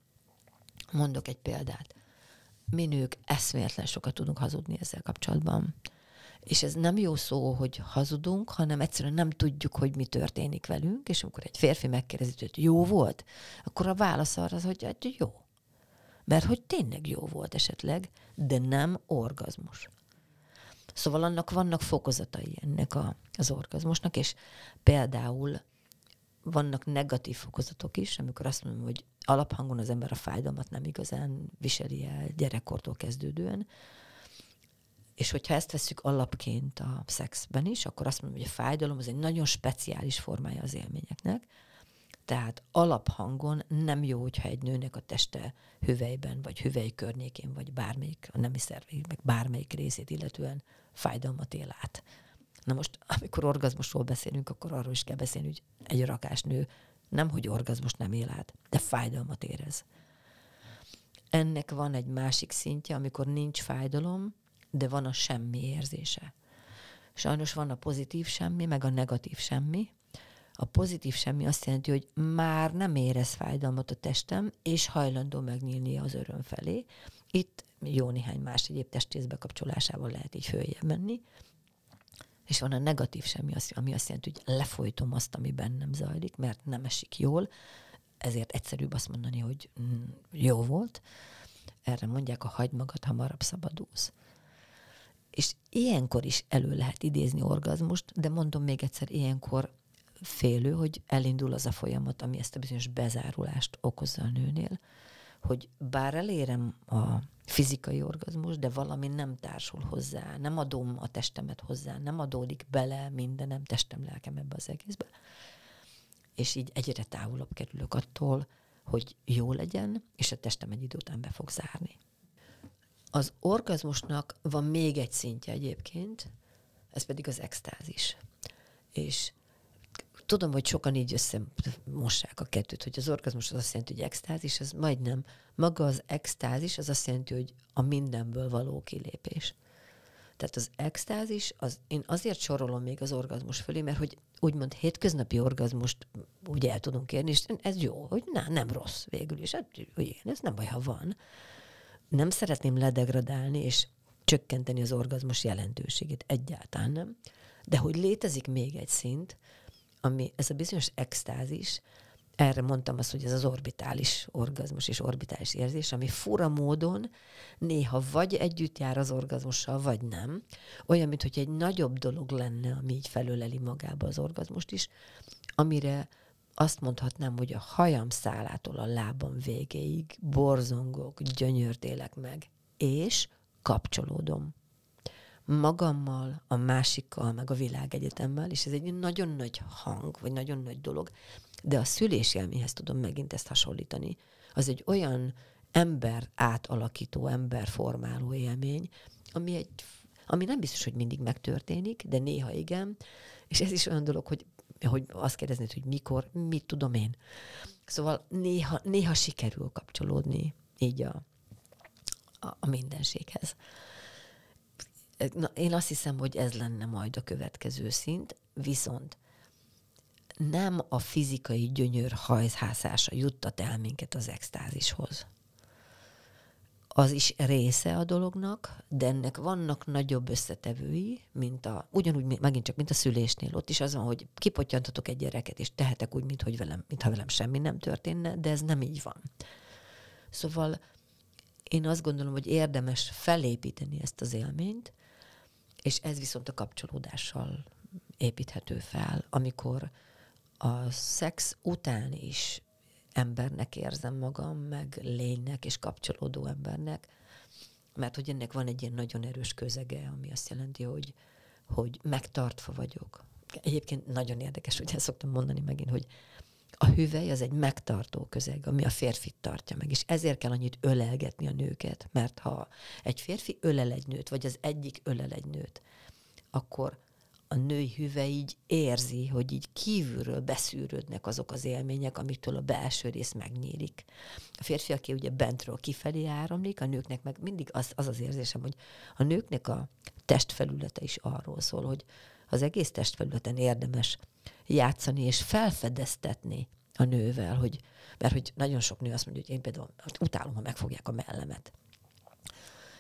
Mondok egy példát. Mi nők eszméletlen sokat tudunk hazudni ezzel kapcsolatban. És ez nem jó szó, hogy hazudunk, hanem egyszerűen nem tudjuk, hogy mi történik velünk, és amikor egy férfi megkérdezi, hogy jó volt, akkor a válasz arra az, hogy hát jó. Mert hogy tényleg jó volt esetleg, de nem orgazmus. Szóval annak vannak fokozatai ennek a, az orgazmusnak, és például vannak negatív fokozatok is, amikor azt mondom, hogy alaphangon az ember a fájdalmat nem igazán viseli el gyerekkortól kezdődően, És hogyha ezt veszük alapként a szexben is, akkor azt mondom, hogy a fájdalom az egy nagyon speciális formája az élményeknek. Tehát alaphangon nem jó, hogyha egy nőnek a teste hüvelyben, vagy hüvely környékén, vagy bármelyik, a nemi szervét, meg bármelyik részét illetően fájdalmat él át. Na most, amikor orgazmusról beszélünk, akkor arról is kell beszélni, hogy egy rakás nő nem, hogy orgazmus nem él át, de fájdalmat érez. Ennek van egy másik szintje, amikor nincs fájdalom, de van a semmi érzése. Sajnos van a pozitív semmi, meg a negatív semmi. A pozitív semmi azt jelenti, hogy már nem érez fájdalmat a testem, és hajlandó megnyílni az öröm felé. Itt jó néhány más egyéb testész bekapcsolásával lehet így följebb menni. És van a negatív semmi, ami azt jelenti, hogy lefolytom azt, ami bennem zajlik, mert nem esik jól, ezért egyszerűbb azt mondani, hogy mm, jó volt. Erre mondják, a hagyd magad, hamarabb szabadulsz. És ilyenkor is elő lehet idézni orgazmust, de mondom még egyszer, ilyenkor félő, hogy elindul az a folyamat, ami ezt a bizonyos bezárulást okozza a nőnél, hogy bár elérem a fizikai orgazmus, de valami nem társul hozzá, nem adom a testemet hozzá, nem adódik bele mindenem, testem, lelkem ebbe az egészbe. És így egyre távolabb kerülök attól, hogy jó legyen, és a testem egy idő után be fog zárni. Az orgazmusnak van még egy szintje egyébként, ez pedig az extázis. És tudom, hogy sokan így összemossák a kettőt, hogy az orgazmus az azt jelenti, hogy extázis, az majdnem. Maga az extázis az azt jelenti, hogy a mindenből való kilépés. Tehát az extázis, az, én azért sorolom még az orgazmus fölé, mert hogy úgymond hétköznapi orgazmust úgy el tudunk érni, és ez jó, hogy na, nem rossz végül is. Hát, igen, ez nem baj, ha van. Nem szeretném ledegradálni és csökkenteni az orgazmus jelentőségét, egyáltalán nem. De hogy létezik még egy szint, ami ez a bizonyos extázis, erre mondtam azt, hogy ez az orbitális orgazmus és orbitális érzés, ami fura módon néha vagy együtt jár az orgazmussal, vagy nem. Olyan, mintha egy nagyobb dolog lenne, ami így felöleli magába az orgazmust is, amire azt mondhatnám, hogy a hajam szálától a lábam végéig borzongok, gyönyörtélek meg, és kapcsolódom magammal, a másikkal, meg a világegyetemmel, és ez egy nagyon nagy hang, vagy nagyon nagy dolog, de a szülés élményhez tudom megint ezt hasonlítani. Az egy olyan ember átalakító, ember formáló élmény, ami, egy, ami nem biztos, hogy mindig megtörténik, de néha igen, és ez is olyan dolog, hogy, hogy azt kérdeznéd, hogy mikor, mit tudom én. Szóval néha, néha sikerül kapcsolódni így a, a, a mindenséghez. Na, én azt hiszem, hogy ez lenne majd a következő szint, viszont nem a fizikai gyönyör hajhászása juttat el minket az extázishoz. Az is része a dolognak, de ennek vannak nagyobb összetevői, mint a, ugyanúgy megint csak, mint a szülésnél. Ott is az van, hogy kipottyantatok egy gyereket, és tehetek úgy, mint hogy velem, mintha velem semmi nem történne, de ez nem így van. Szóval én azt gondolom, hogy érdemes felépíteni ezt az élményt, és ez viszont a kapcsolódással építhető fel, amikor a szex után is embernek érzem magam, meg lénynek és kapcsolódó embernek, mert hogy ennek van egy ilyen nagyon erős közege, ami azt jelenti, hogy, hogy megtartva vagyok. Egyébként nagyon érdekes, hogy ezt szoktam mondani megint, hogy a hüvely az egy megtartó közeg, ami a férfit tartja meg, és ezért kell annyit ölelgetni a nőket, mert ha egy férfi ölel egy nőt, vagy az egyik ölel egy nőt, akkor a női hüve így érzi, hogy így kívülről beszűrődnek azok az élmények, amitől a belső rész megnyílik. A férfi, aki ugye bentről kifelé áramlik, a nőknek meg mindig az az, az érzésem, hogy a nőknek a testfelülete is arról szól, hogy az egész testfelületen érdemes játszani és felfedeztetni a nővel, hogy, mert hogy nagyon sok nő azt mondja, hogy én például utálom, ha megfogják a mellemet.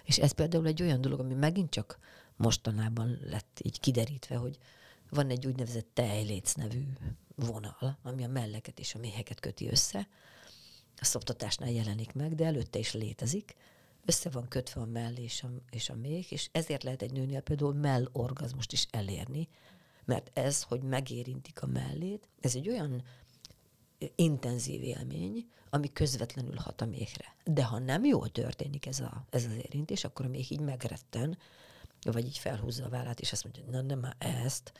És ez például egy olyan dolog, ami megint csak mostanában lett így kiderítve, hogy van egy úgynevezett tejléc nevű vonal, ami a melleket és a méheket köti össze. A szoptatásnál jelenik meg, de előtte is létezik. Össze van kötve a mell és a, és a méh, és ezért lehet egy nőnél például mell-orgazmust is elérni, mert ez, hogy megérintik a mellét, ez egy olyan intenzív élmény, ami közvetlenül hat a méhre. De ha nem jól történik ez, a, ez az érintés, akkor a méh így megretten, vagy így felhúzza a vállát, és azt mondja, na nem már ezt.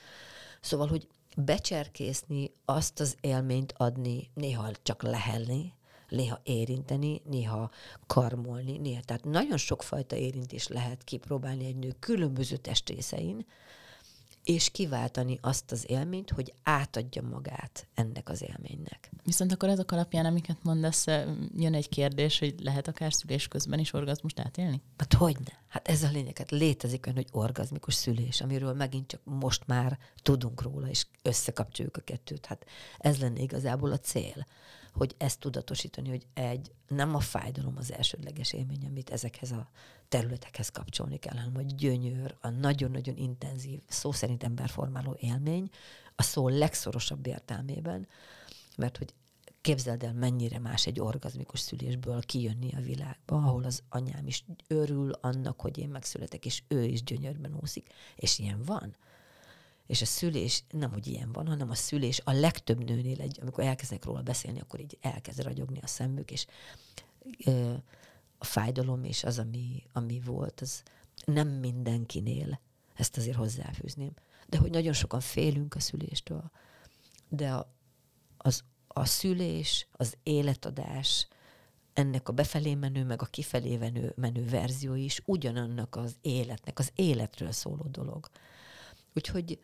Szóval, hogy becserkészni, azt az élményt adni, néha csak lehelni, néha érinteni, néha karmolni, néha. Tehát nagyon sokfajta érintés lehet kipróbálni egy nő különböző testrészein, és kiváltani azt az élményt, hogy átadja magát ennek az élménynek. Viszont akkor ezek alapján, amiket mondasz, jön egy kérdés, hogy lehet akár szülés közben is orgazmust átélni? Hát hogyne? Hát ez a lényeg. Hát létezik olyan, hogy orgazmikus szülés, amiről megint csak most már tudunk róla, és összekapcsoljuk a kettőt. Hát ez lenne igazából a cél hogy ezt tudatosítani, hogy egy, nem a fájdalom az elsődleges élmény, amit ezekhez a területekhez kapcsolni kell, hanem a gyönyör, a nagyon-nagyon intenzív, szó szerint emberformáló élmény, a szó legszorosabb értelmében, mert hogy képzeld el, mennyire más egy orgazmikus szülésből kijönni a világba, ahol az anyám is örül annak, hogy én megszületek, és ő is gyönyörben úszik, és ilyen van. És a szülés nem úgy ilyen van, hanem a szülés a legtöbb nőnél, egy, amikor elkezdenek róla beszélni, akkor így elkezd ragyogni a szemük, és ö, a fájdalom és az, ami, ami volt, az nem mindenkinél, ezt azért hozzáfűzném. De hogy nagyon sokan félünk a szüléstől, de a, az, a szülés, az életadás, ennek a befelé menő, meg a kifelé menő, menő verzió is ugyanannak az életnek, az életről szóló dolog. Úgyhogy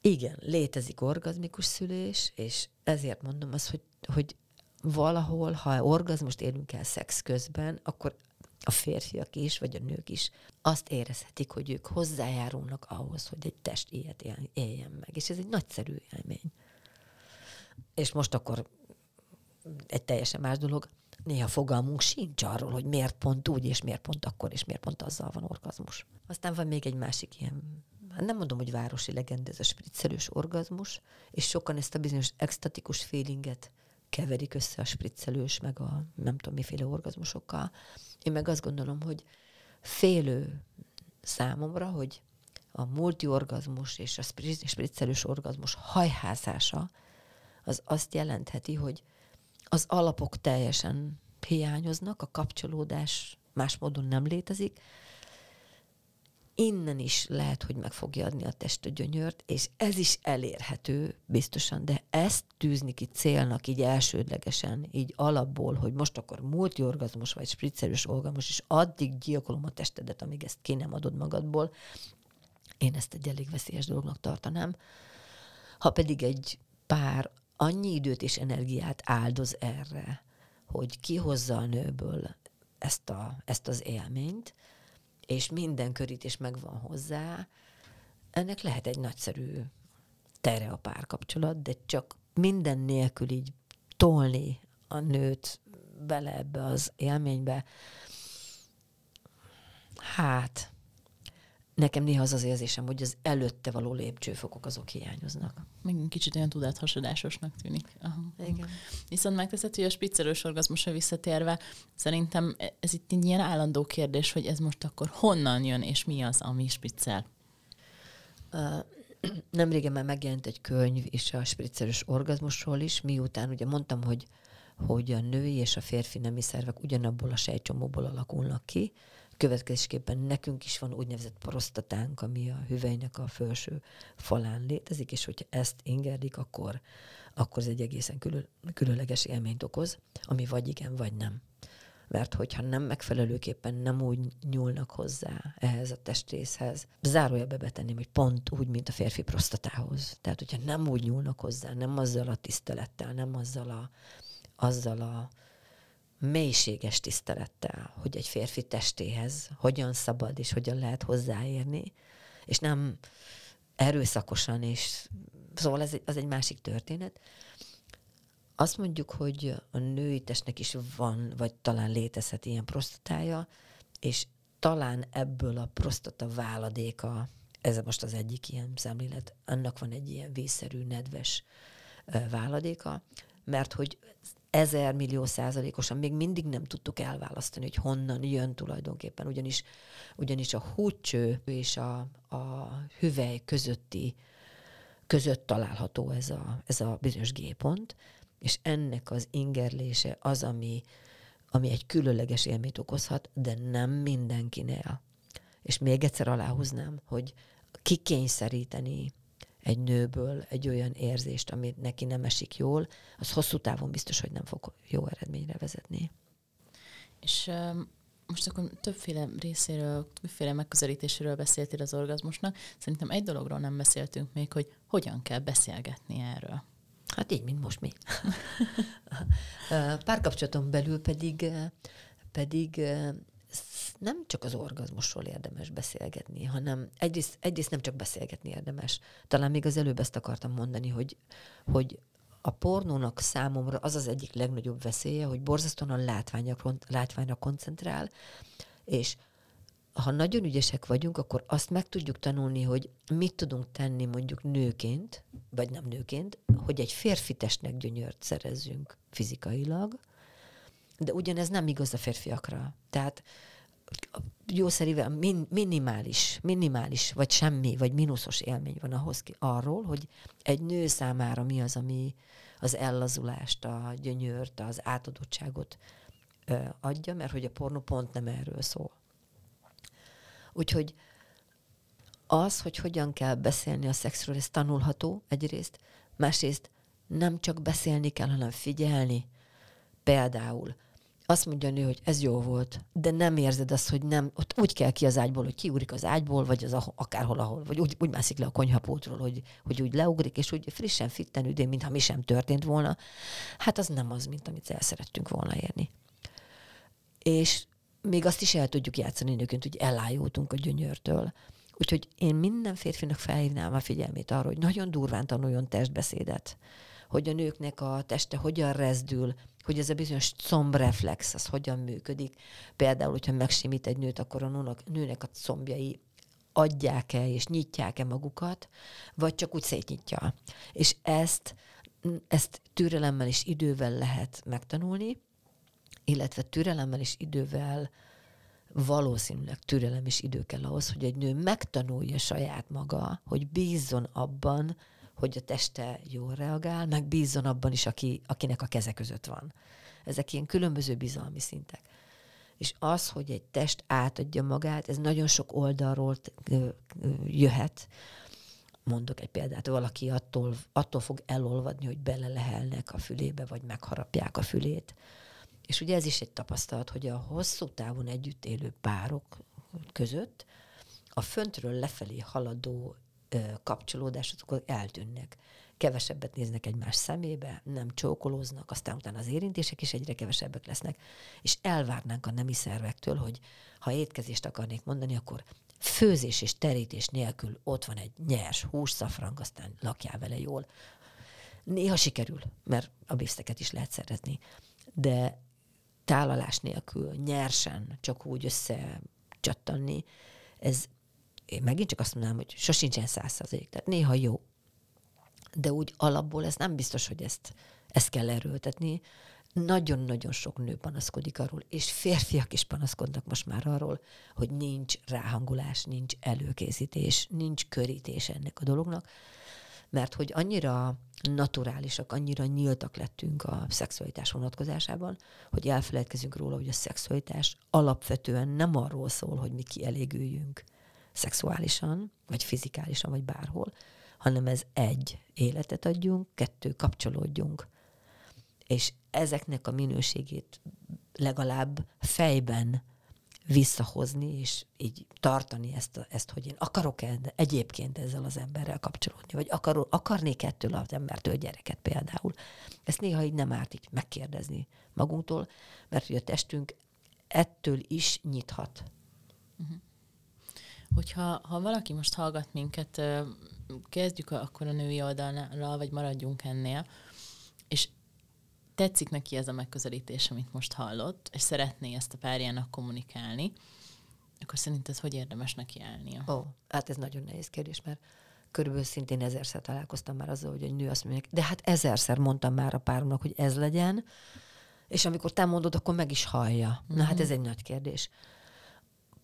igen, létezik orgazmikus szülés, és ezért mondom azt, hogy, hogy valahol, ha orgazmust élünk el szex közben, akkor a férfiak is, vagy a nők is azt érezhetik, hogy ők hozzájárulnak ahhoz, hogy egy test ilyet éljen meg. És ez egy nagyszerű élmény. És most akkor egy teljesen más dolog, néha fogalmunk sincs arról, hogy miért pont úgy, és miért pont akkor, és miért pont azzal van orgazmus. Aztán van még egy másik ilyen hát nem mondom, hogy városi legenda, ez a spriccelős orgazmus, és sokan ezt a bizonyos extatikus feelinget keverik össze a spriccelős, meg a nem tudom miféle orgazmusokkal. Én meg azt gondolom, hogy félő számomra, hogy a multiorgazmus és a spriccelős orgazmus hajházása az azt jelentheti, hogy az alapok teljesen hiányoznak, a kapcsolódás más módon nem létezik, innen is lehet, hogy meg fogja adni a test gyönyört, és ez is elérhető biztosan, de ezt tűzni ki célnak így elsődlegesen, így alapból, hogy most akkor multiorgazmus vagy spriccerős orgazmus, és addig gyilkolom a testedet, amíg ezt ki nem adod magadból, én ezt egy elég veszélyes dolognak tartanám. Ha pedig egy pár annyi időt és energiát áldoz erre, hogy kihozza a nőből ezt, a, ezt az élményt, és minden körítés megvan hozzá, ennek lehet egy nagyszerű tere a párkapcsolat, de csak minden nélkül így tolni a nőt bele ebbe az élménybe, hát nekem néha az az érzésem, hogy az előtte való lépcsőfokok azok hiányoznak. Még kicsit olyan tudáthasadásosnak tűnik. Aha. Igen. Viszont megteszed, hogy a spiccelős orgazmusra visszatérve, szerintem ez itt egy ilyen állandó kérdés, hogy ez most akkor honnan jön, és mi az, ami spiccel? Uh, [CLEARS THROAT] nem régen már megjelent egy könyv is a spiccelős orgazmusról is, miután ugye mondtam, hogy hogy a női és a férfi nemi szervek ugyanabból a sejtcsomóból alakulnak ki, Következésképpen nekünk is van úgynevezett prostatánk, ami a hüvelynek a felső falán létezik, és hogyha ezt ingerdik, akkor, akkor ez egy egészen külön, különleges élményt okoz, ami vagy igen, vagy nem. Mert hogyha nem megfelelőképpen nem úgy nyúlnak hozzá ehhez a testrészhez, zárójelbe betenném, hogy pont úgy, mint a férfi prostatához. Tehát, hogyha nem úgy nyúlnak hozzá, nem azzal a tisztelettel, nem azzal a, azzal a mélységes tisztelettel, hogy egy férfi testéhez hogyan szabad és hogyan lehet hozzáérni, és nem erőszakosan, és szóval ez az egy másik történet. Azt mondjuk, hogy a női testnek is van, vagy talán létezhet ilyen prostatája, és talán ebből a prostata váladéka, ez most az egyik ilyen szemlélet, annak van egy ilyen vízszerű, nedves váladéka, mert hogy ezer millió százalékosan még mindig nem tudtuk elválasztani, hogy honnan jön tulajdonképpen, ugyanis, ugyanis a húcső és a, a hüvely közötti között található ez a, ez a bizonyos G-pont, és ennek az ingerlése az, ami, ami egy különleges élményt okozhat, de nem mindenkinél. És még egyszer aláhúznám, hogy kikényszeríteni egy nőből egy olyan érzést, ami neki nem esik jól, az hosszú távon biztos, hogy nem fog jó eredményre vezetni. És most akkor többféle részéről, többféle megközelítéséről beszéltél az orgazmusnak. Szerintem egy dologról nem beszéltünk még, hogy hogyan kell beszélgetni erről. Hát így, mint most mi. [LAUGHS] Párkapcsolaton belül pedig, pedig nem csak az orgazmusról érdemes beszélgetni, hanem egyrészt, egyrészt nem csak beszélgetni érdemes. Talán még az előbb ezt akartam mondani, hogy, hogy a pornónak számomra az az egyik legnagyobb veszélye, hogy borzasztóan a látványra, látványra koncentrál, és ha nagyon ügyesek vagyunk, akkor azt meg tudjuk tanulni, hogy mit tudunk tenni mondjuk nőként, vagy nem nőként, hogy egy férfi testnek gyönyört szerezzünk fizikailag, de ugyanez nem igaz a férfiakra. Tehát jószerivel min, minimális, minimális, vagy semmi, vagy mínuszos élmény van ahhoz ki, arról, hogy egy nő számára mi az, ami az ellazulást, a gyönyört, az átadottságot ö, adja, mert hogy a pornó pont nem erről szól. Úgyhogy az, hogy hogyan kell beszélni a szexről, ez tanulható egyrészt, másrészt nem csak beszélni kell, hanem figyelni. Például azt mondja a nő, hogy ez jó volt, de nem érzed azt, hogy nem, ott úgy kell ki az ágyból, hogy kiugrik az ágyból, vagy az akárhol, ahol, vagy úgy, úgy mászik le a konyhapótról, hogy, hogy úgy leugrik, és úgy frissen, fitten üdén, mintha mi sem történt volna. Hát az nem az, mint amit el szerettünk volna érni. És még azt is el tudjuk játszani nőként, hogy elájultunk a gyönyörtől. Úgyhogy én minden férfinak felhívnám a figyelmét arra, hogy nagyon durván tanuljon testbeszédet, hogy a nőknek a teste hogyan rezdül, hogy ez a bizonyos combreflex, az hogyan működik. Például, hogyha megsimít egy nőt, akkor a nőnek, nőnek a combjai adják-e és nyitják-e magukat, vagy csak úgy szétnyitja. És ezt, ezt türelemmel és idővel lehet megtanulni, illetve türelemmel és idővel valószínűleg türelem és idő kell ahhoz, hogy egy nő megtanulja saját maga, hogy bízzon abban, hogy a teste jól reagál, meg bízzon abban is, aki, akinek a keze között van. Ezek ilyen különböző bizalmi szintek. És az, hogy egy test átadja magát, ez nagyon sok oldalról jöhet. Mondok egy példát, valaki attól, attól fog elolvadni, hogy belelehelnek a fülébe, vagy megharapják a fülét és ugye ez is egy tapasztalat, hogy a hosszú távon együtt élő párok között a föntről lefelé haladó ö, kapcsolódások eltűnnek. Kevesebbet néznek egymás szemébe, nem csókolóznak, aztán utána az érintések is egyre kevesebbek lesznek, és elvárnánk a nemi szervektől, hogy ha étkezést akarnék mondani, akkor főzés és terítés nélkül ott van egy nyers hússzafrang, aztán lakjál vele jól. Néha sikerül, mert a bifteket is lehet szeretni. De tálalás nélkül, nyersen, csak úgy összecsattanni, ez én megint csak azt mondanám, hogy sosincsen százszerzalék, tehát néha jó. De úgy alapból ez nem biztos, hogy ezt, ezt kell erőltetni. Nagyon-nagyon sok nő panaszkodik arról, és férfiak is panaszkodnak most már arról, hogy nincs ráhangulás, nincs előkészítés, nincs körítés ennek a dolognak mert hogy annyira naturálisak, annyira nyíltak lettünk a szexualitás vonatkozásában, hogy elfelejtkezünk róla, hogy a szexualitás alapvetően nem arról szól, hogy mi kielégüljünk szexuálisan, vagy fizikálisan, vagy bárhol, hanem ez egy, életet adjunk, kettő, kapcsolódjunk. És ezeknek a minőségét legalább fejben visszahozni, és így tartani ezt, a, ezt hogy én akarok -e egyébként ezzel az emberrel kapcsolódni, vagy akar, akarnék ettől az embertől gyereket például. Ezt néha így nem árt így megkérdezni magunktól, mert hogy a testünk ettől is nyithat. Uh-huh. Hogyha ha valaki most hallgat minket, kezdjük akkor a női oldalnál, vagy maradjunk ennél, és tetszik neki ez a megközelítés, amit most hallott, és szeretné ezt a párjának kommunikálni, akkor szerinted hogy érdemes neki állnia? Ó, hát ez nagyon nehéz kérdés, mert körülbelül szintén ezerszer találkoztam már azzal, hogy egy nő azt mondja, de hát ezerszer mondtam már a páromnak, hogy ez legyen, és amikor te mondod, akkor meg is hallja. Mm-hmm. Na hát ez mhm. egy nagy kérdés.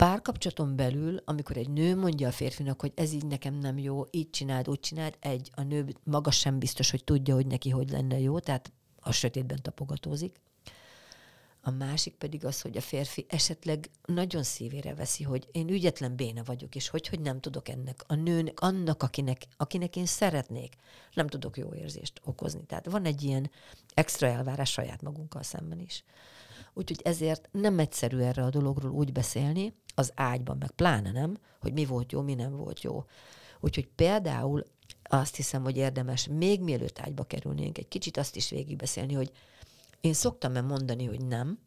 Párkapcsolaton belül, amikor egy nő mondja a férfinak, hogy ez így nekem nem jó, így csináld, úgy csináld, egy, a nő maga sem biztos, hogy tudja, hogy neki hogy lenne jó, tehát a sötétben tapogatózik. A másik pedig az, hogy a férfi esetleg nagyon szívére veszi, hogy én ügyetlen béna vagyok, és hogy, hogy nem tudok ennek a nőnek, annak, akinek, akinek én szeretnék, nem tudok jó érzést okozni. Tehát van egy ilyen extra elvárás saját magunkkal szemben is. Úgyhogy ezért nem egyszerű erre a dologról úgy beszélni, az ágyban meg pláne nem, hogy mi volt jó, mi nem volt jó. Úgyhogy például azt hiszem, hogy érdemes még mielőtt ágyba kerülnénk, egy kicsit azt is végigbeszélni, hogy én szoktam-e mondani, hogy nem,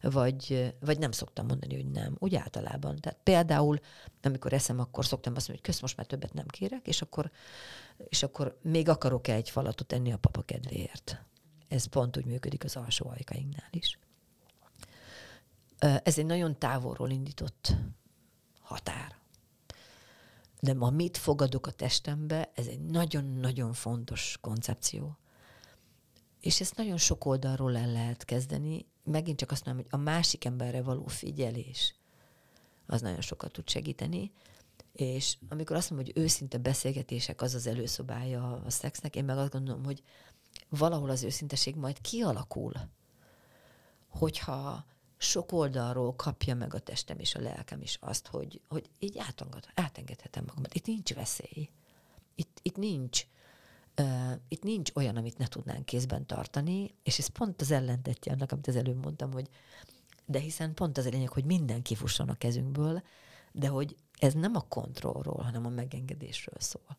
vagy, vagy nem szoktam mondani, hogy nem, úgy általában. Tehát például, amikor eszem, akkor szoktam azt mondani, hogy kösz, most már többet nem kérek, és akkor, és akkor még akarok-e egy falatot enni a papa kedvéért. Ez pont úgy működik az alsó ajkainknál is. Ez egy nagyon távolról indított határ. De ma mit fogadok a testembe, ez egy nagyon-nagyon fontos koncepció. És ezt nagyon sok oldalról el lehet kezdeni. Megint csak azt mondom, hogy a másik emberre való figyelés az nagyon sokat tud segíteni. És amikor azt mondom, hogy őszinte beszélgetések az az előszobája a szexnek, én meg azt gondolom, hogy valahol az őszinteség majd kialakul, hogyha sok oldalról kapja meg a testem és a lelkem is azt, hogy, hogy így átengedhetem magamat. Itt nincs veszély. Itt, itt nincs uh, itt nincs olyan, amit ne tudnánk kézben tartani, és ez pont az ellentetje annak, amit az előbb mondtam, hogy de hiszen pont az a lényeg, hogy minden kifusson a kezünkből, de hogy ez nem a kontrollról, hanem a megengedésről szól.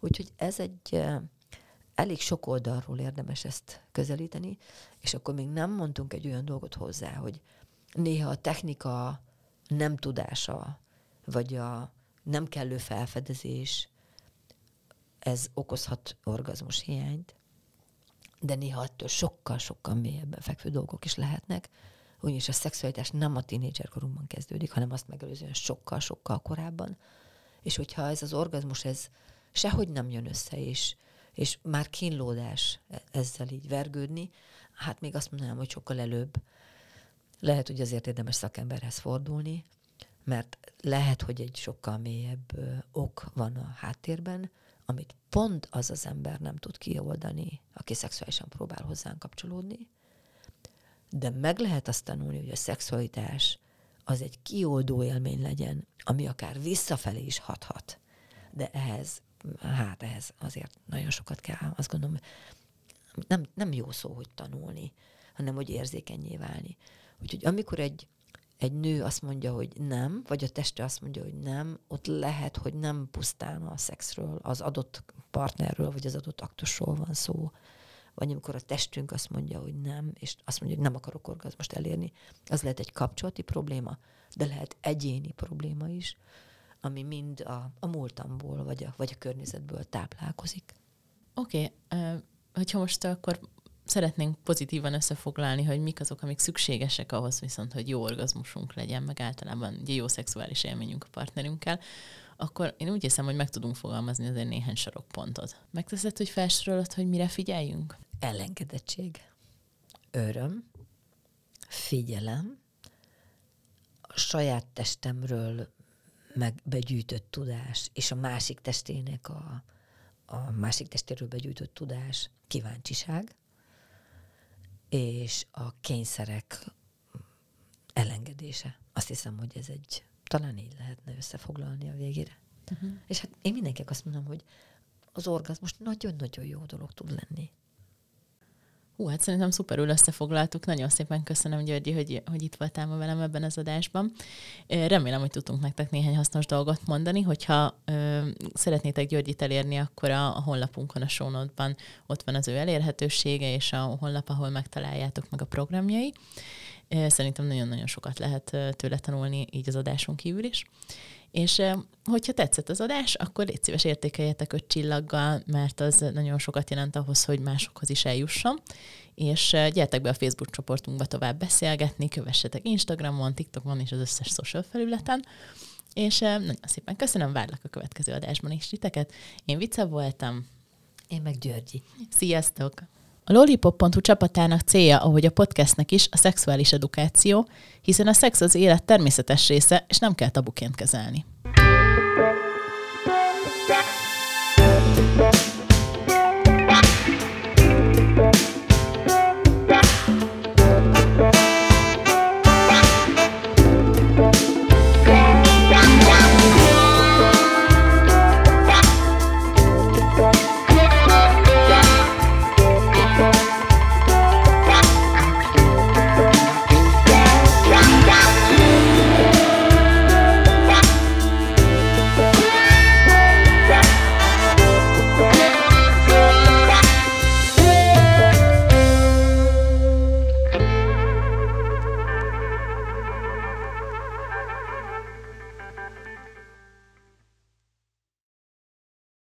Úgyhogy ez egy elég sok oldalról érdemes ezt közelíteni, és akkor még nem mondtunk egy olyan dolgot hozzá, hogy néha a technika nem tudása, vagy a nem kellő felfedezés, ez okozhat orgazmus hiányt, de néha ettől sokkal-sokkal mélyebben fekvő dolgok is lehetnek, ugyanis a szexualitás nem a tínédzserkorunkban kezdődik, hanem azt megelőzően sokkal-sokkal korábban. És hogyha ez az orgazmus, ez sehogy nem jön össze, és, és már kínlódás ezzel így vergődni, hát még azt mondanám, hogy sokkal előbb lehet, hogy azért érdemes szakemberhez fordulni, mert lehet, hogy egy sokkal mélyebb ok van a háttérben, amit pont az az ember nem tud kioldani, aki szexuálisan próbál hozzánk kapcsolódni, de meg lehet azt tanulni, hogy a szexualitás az egy kioldó élmény legyen, ami akár visszafelé is hathat. De ehhez, hát ehhez azért nagyon sokat kell, azt gondolom, nem, nem jó szó, hogy tanulni, hanem hogy érzékenyé válni. Úgyhogy amikor egy, egy nő azt mondja, hogy nem, vagy a teste azt mondja, hogy nem, ott lehet, hogy nem pusztán a szexről, az adott partnerről, vagy az adott aktusról van szó, vagy amikor a testünk azt mondja, hogy nem, és azt mondja, hogy nem akarok orgazmust elérni, az lehet egy kapcsolati probléma, de lehet egyéni probléma is, ami mind a, a múltamból, vagy a, vagy a környezetből táplálkozik. Oké, okay. hogyha most akkor szeretnénk pozitívan összefoglalni, hogy mik azok, amik szükségesek ahhoz viszont, hogy jó orgazmusunk legyen, meg általában ugye jó szexuális élményünk a partnerünkkel, akkor én úgy hiszem, hogy meg tudunk fogalmazni azért néhány sarokpontot. Megteszed, hogy felsorolod, hogy mire figyeljünk? Elengedettség, öröm, figyelem, a saját testemről meg begyűjtött tudás, és a másik testének a, a másik testéről begyűjtött tudás, kíváncsiság, és a kényszerek elengedése. Azt hiszem, hogy ez egy, talán így lehetne összefoglalni a végére. Uh-huh. És hát én mindenkinek azt mondom, hogy az orgazmus nagyon-nagyon jó dolog tud lenni. Hú, hát szerintem szuperül összefoglaltuk. Nagyon szépen köszönöm, Györgyi, hogy, hogy itt voltál ma velem ebben az adásban. Remélem, hogy tudtunk nektek néhány hasznos dolgot mondani. Hogyha ö, szeretnétek Györgyit elérni, akkor a, a honlapunkon, a show ott van az ő elérhetősége, és a honlap, ahol megtaláljátok meg a programjai. Szerintem nagyon-nagyon sokat lehet tőle tanulni, így az adáson kívül is. És hogyha tetszett az adás, akkor légy szíves értékeljetek öt csillaggal, mert az nagyon sokat jelent ahhoz, hogy másokhoz is eljusson. És gyertek be a Facebook csoportunkba tovább beszélgetni, kövessetek Instagramon, TikTokon és az összes social felületen. És nagyon szépen köszönöm, várlak a következő adásban is titeket. Én Vica voltam. Én meg Györgyi. Sziasztok! A Lollipop.hu csapatának célja, ahogy a podcastnek is, a szexuális edukáció, hiszen a szex az élet természetes része, és nem kell tabuként kezelni.